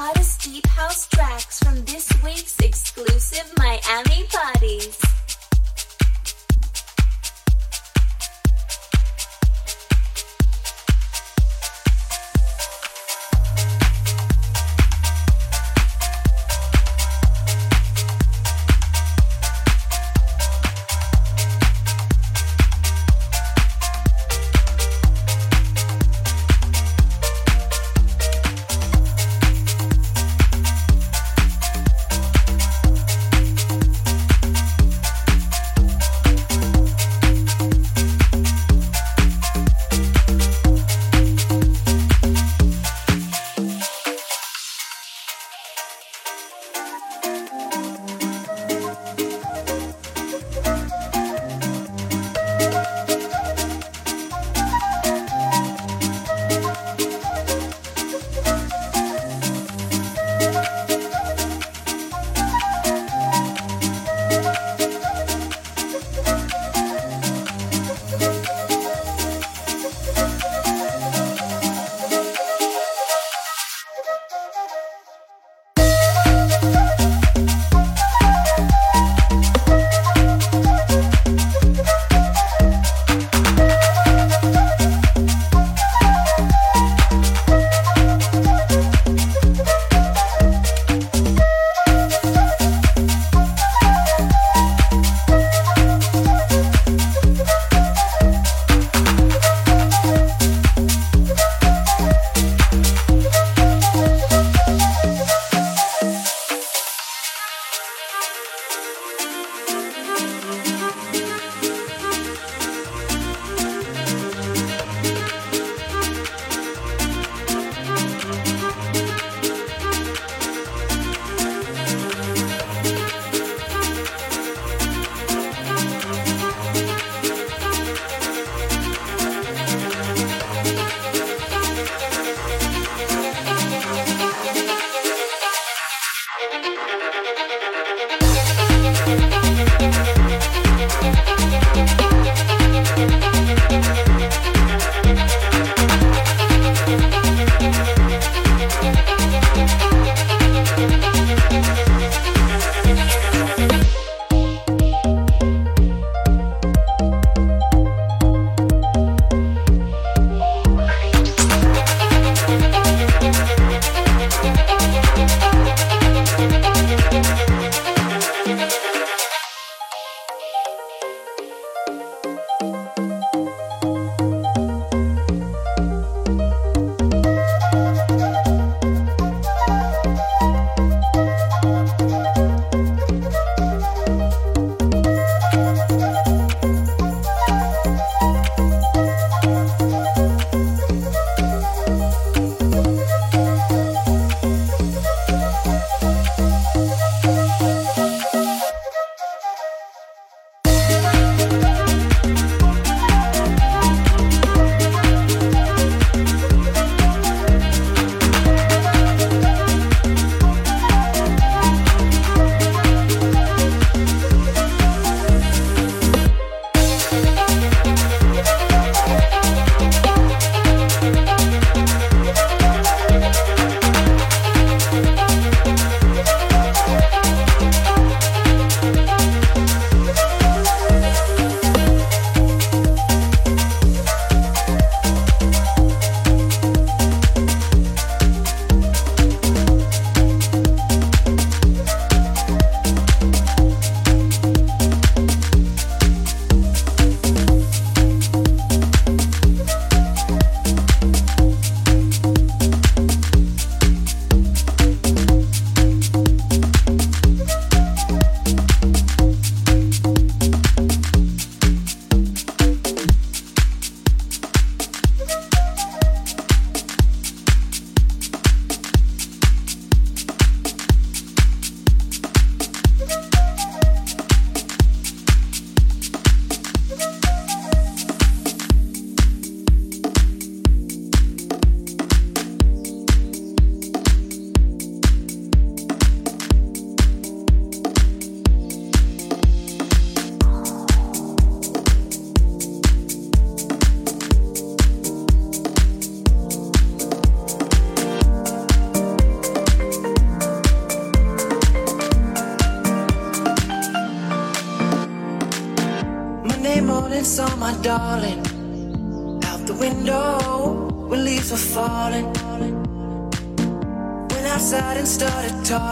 Hottest deep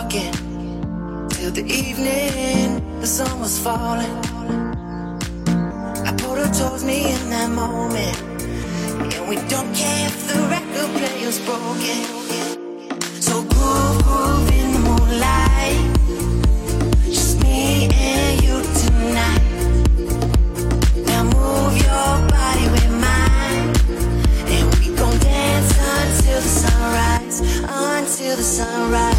till the evening, the sun was falling. I pulled her towards me in that moment, and we don't care if the record player's broken. So groove, groove in the moonlight, just me and you tonight. Now move your body with mine, and we gon' dance until the sunrise, until the sunrise.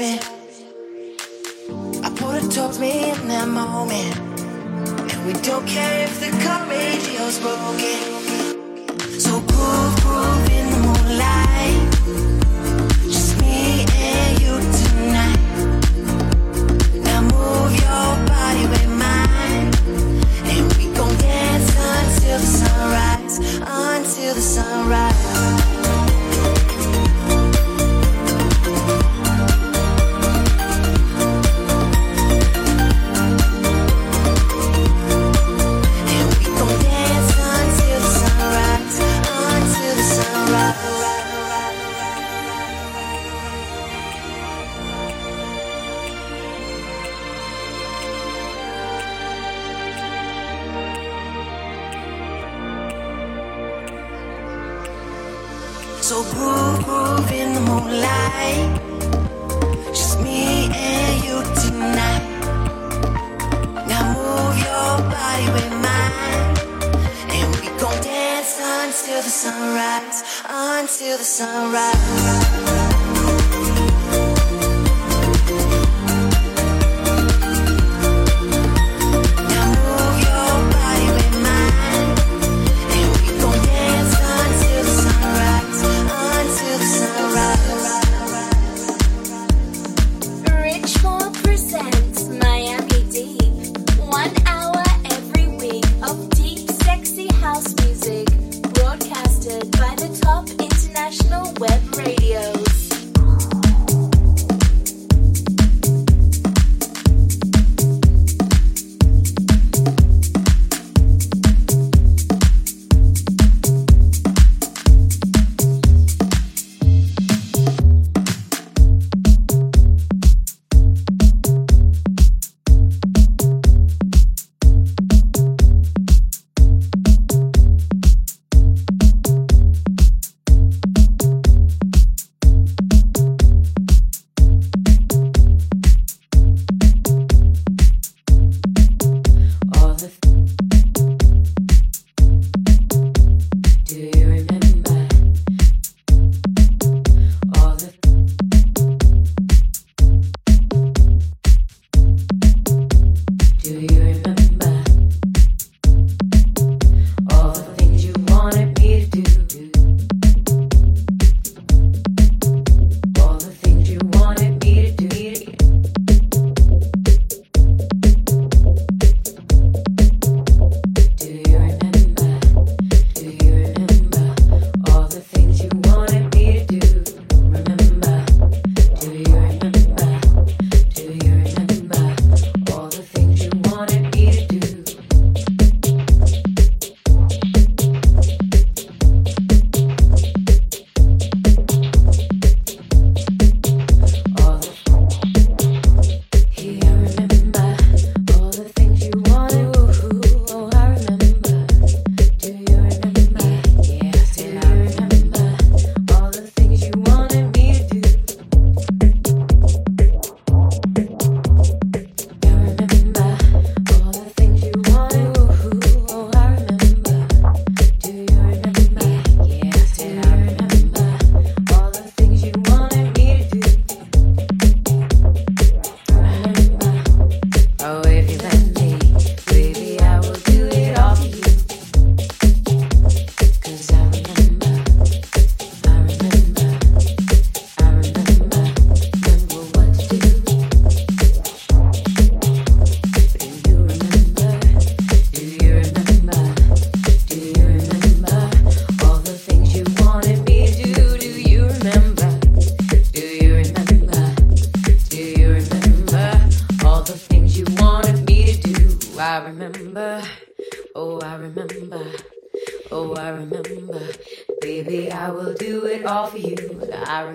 I pulled her towards me in that moment. And we don't care if the car radio's broken. So groove, groove in the moonlight. Just me and you tonight. Now move your body with mine. And we gon' dance until the sunrise. Until the sunrise.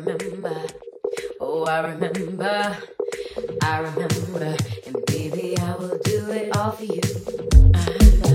Remember. Oh, I remember. I remember. And baby, I will do it all for you.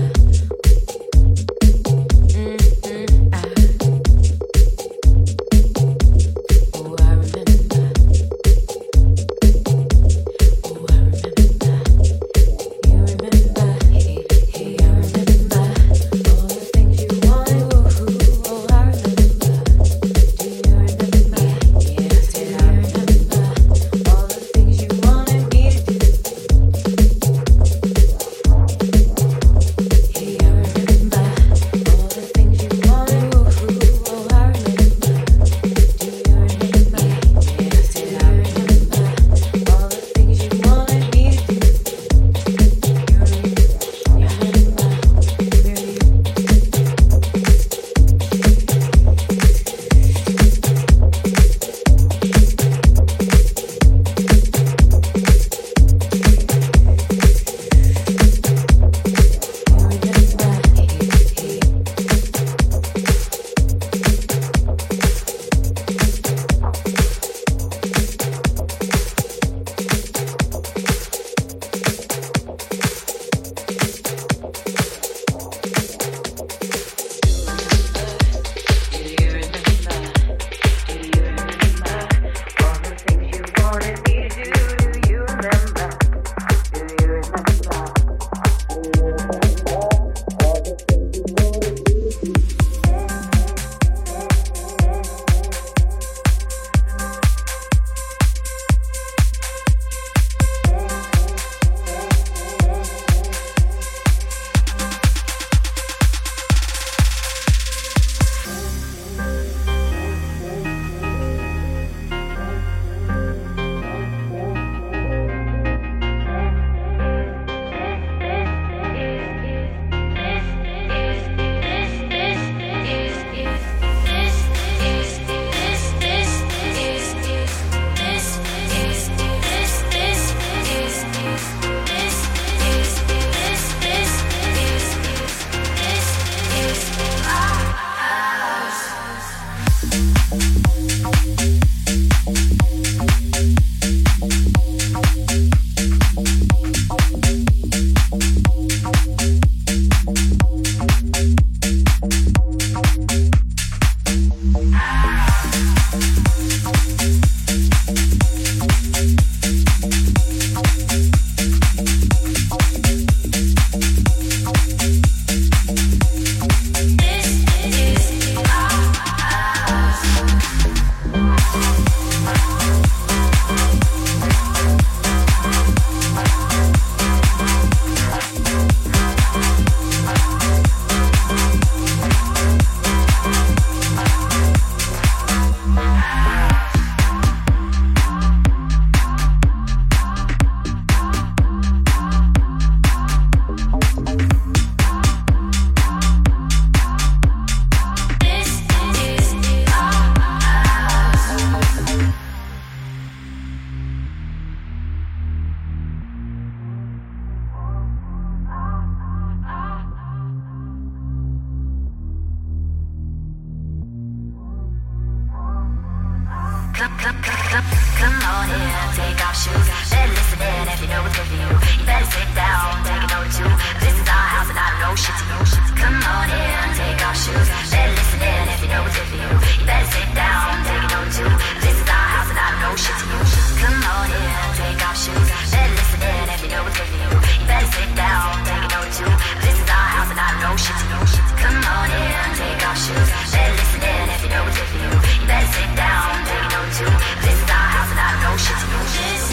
Come, come, come, come on in, take off shoes. Better listen in if you know what's good for you. You better sit down, take a note or two. This is our house and I don't know shit to you. Come on in, take off shoes. Better listen in if you know what's good for you. You better sit down, take a note or two. This is our house and I don't know shit to you. Come on in, take off shoes. Better listen in if you know what's good for you. You better sit down, take a note or two. This is house and I know shit to you. Come on in, take off shoes. Better listen in if you know what's good for you. You better sit down, take off note too. This is our house and I know shit to you.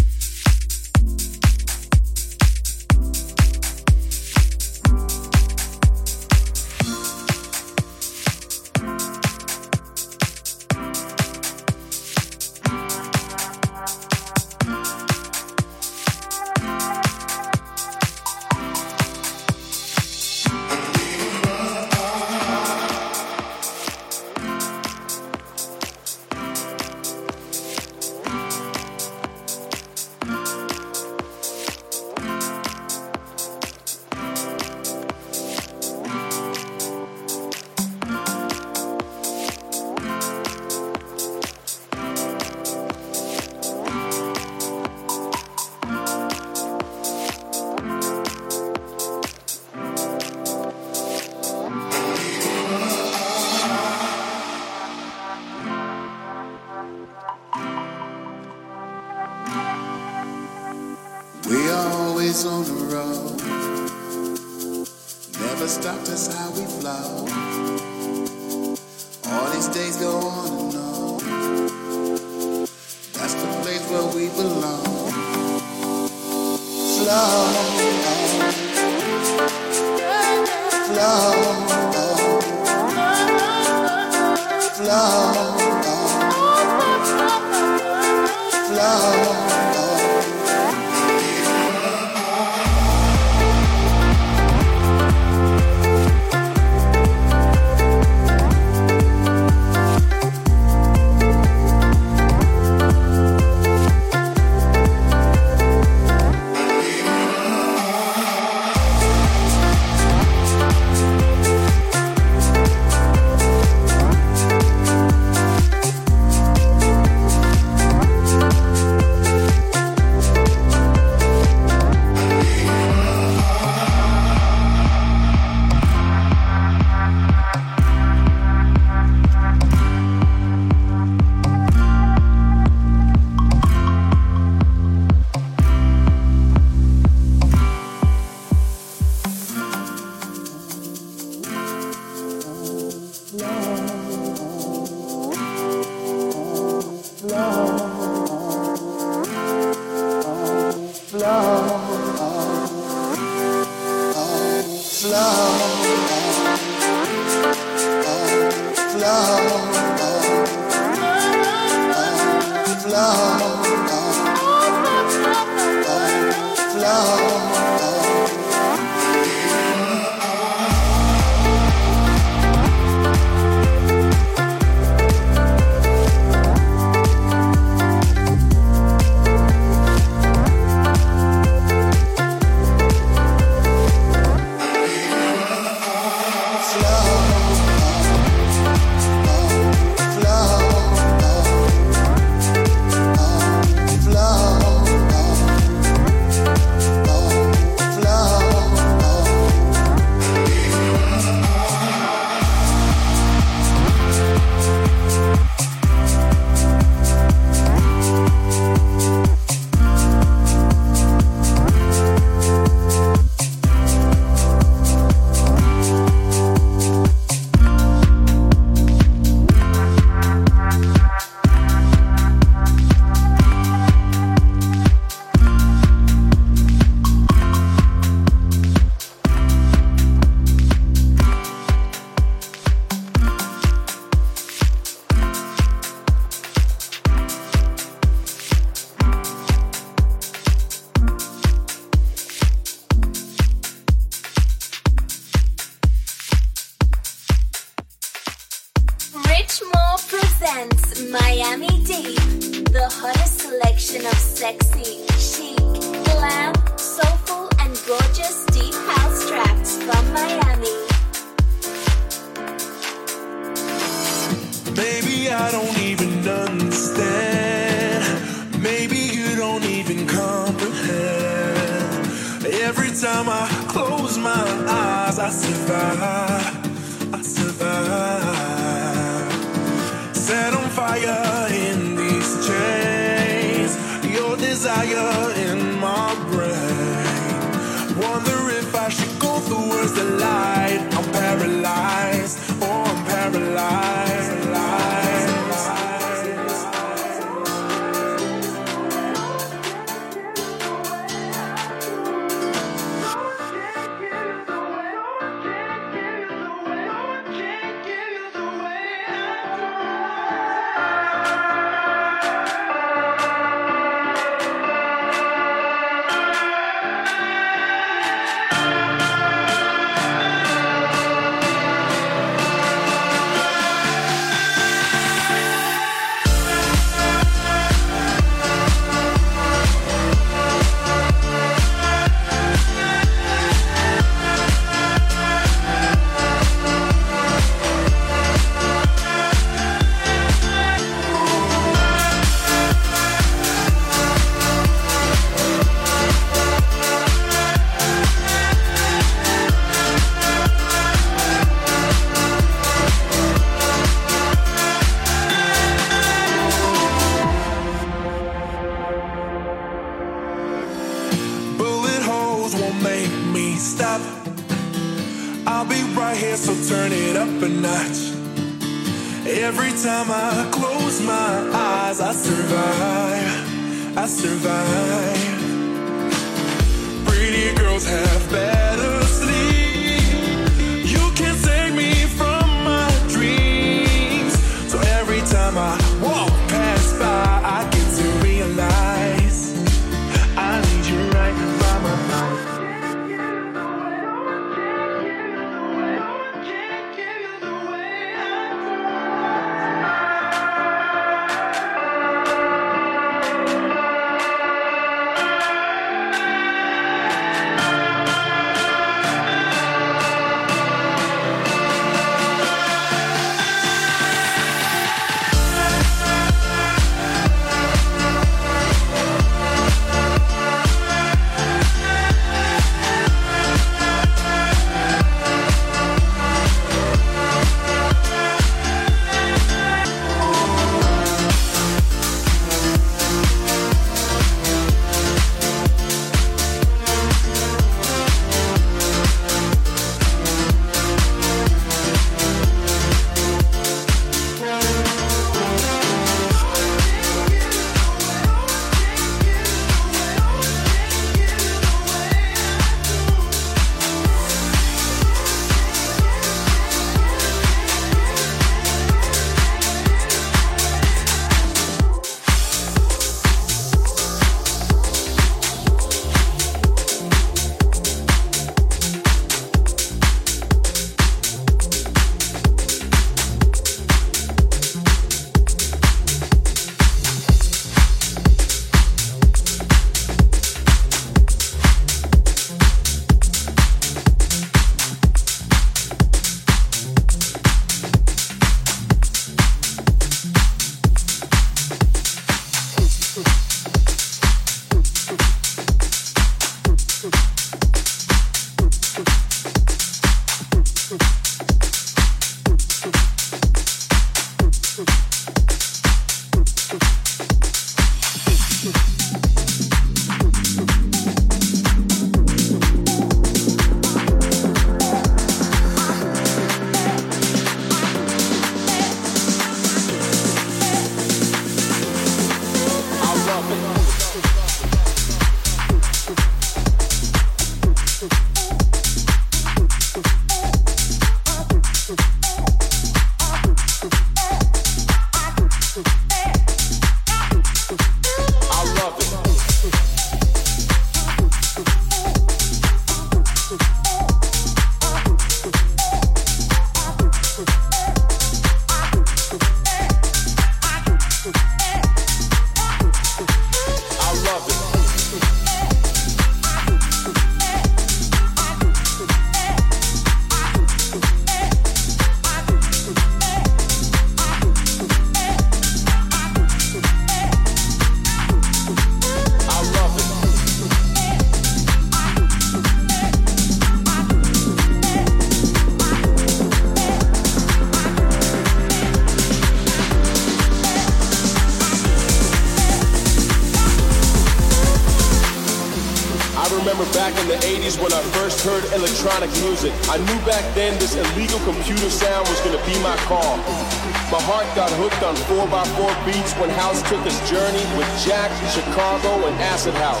House took his journey with Jack, Chicago, and Acid House.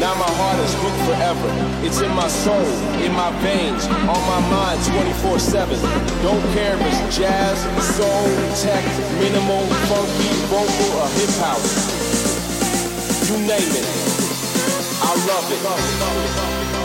Now my heart is hooked forever. It's in my soul, in my veins, on my mind 24-7. Don't care if it's jazz, soul, tech, minimal, funky, vocal, or hip house. You name it. I love it.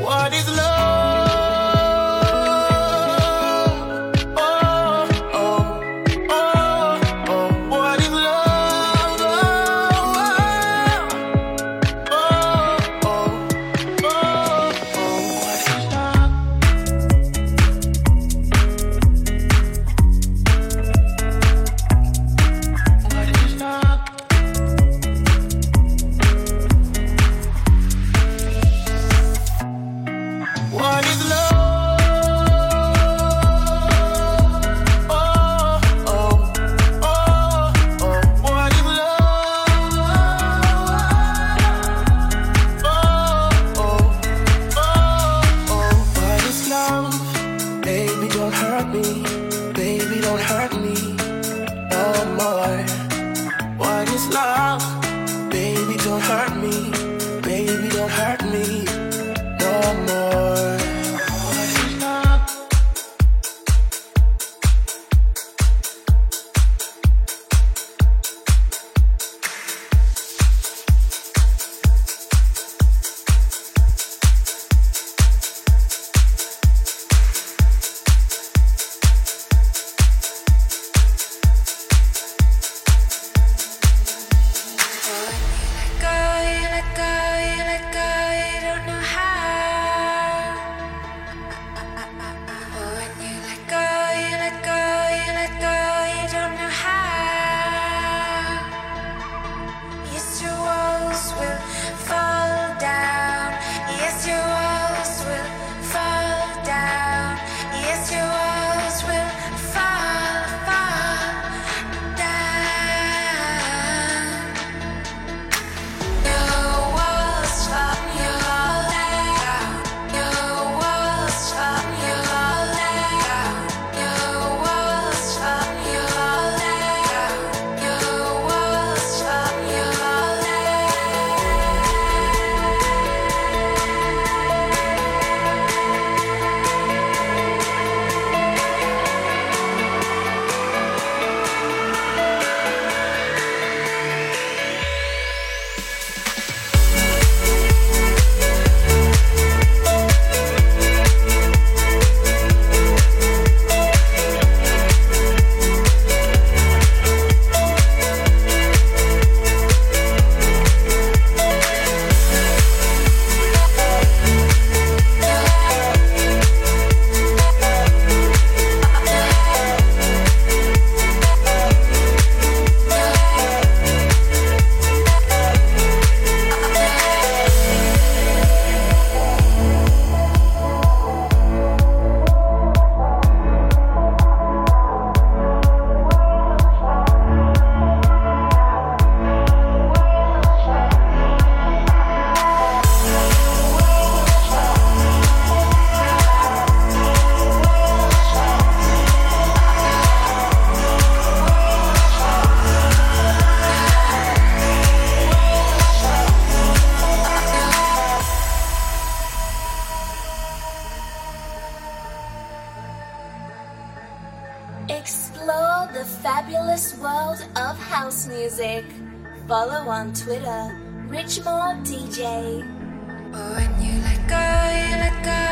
What is love? DJ. When oh, you let go, you let go.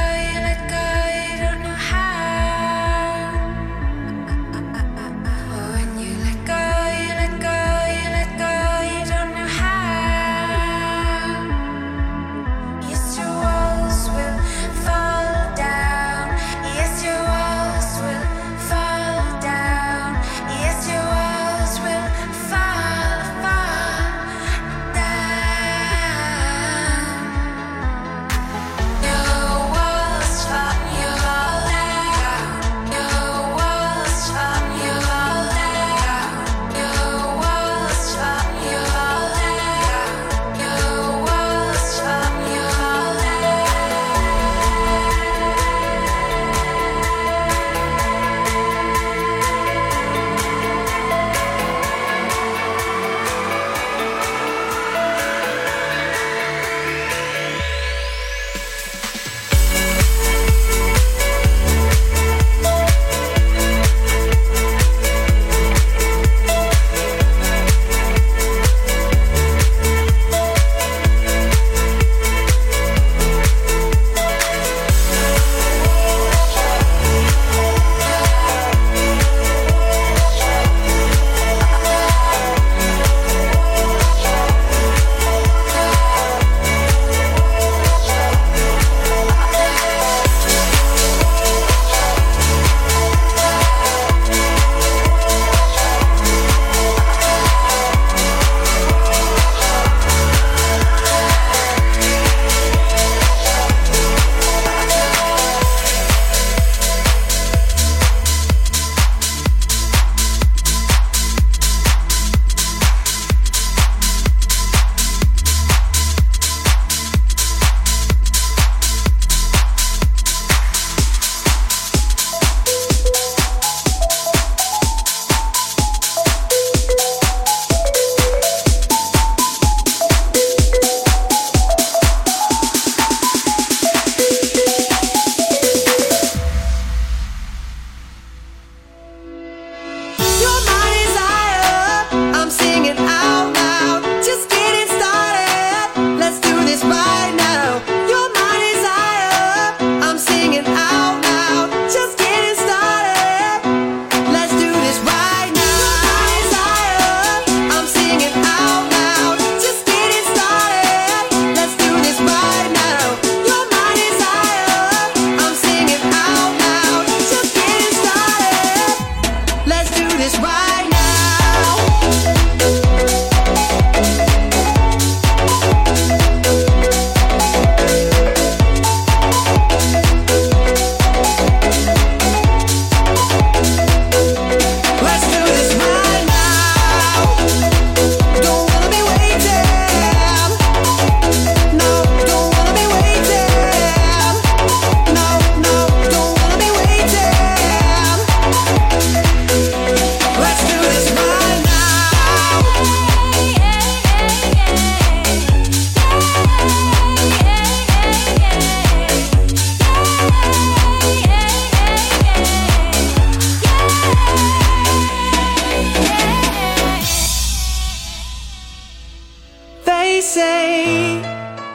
say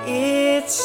it's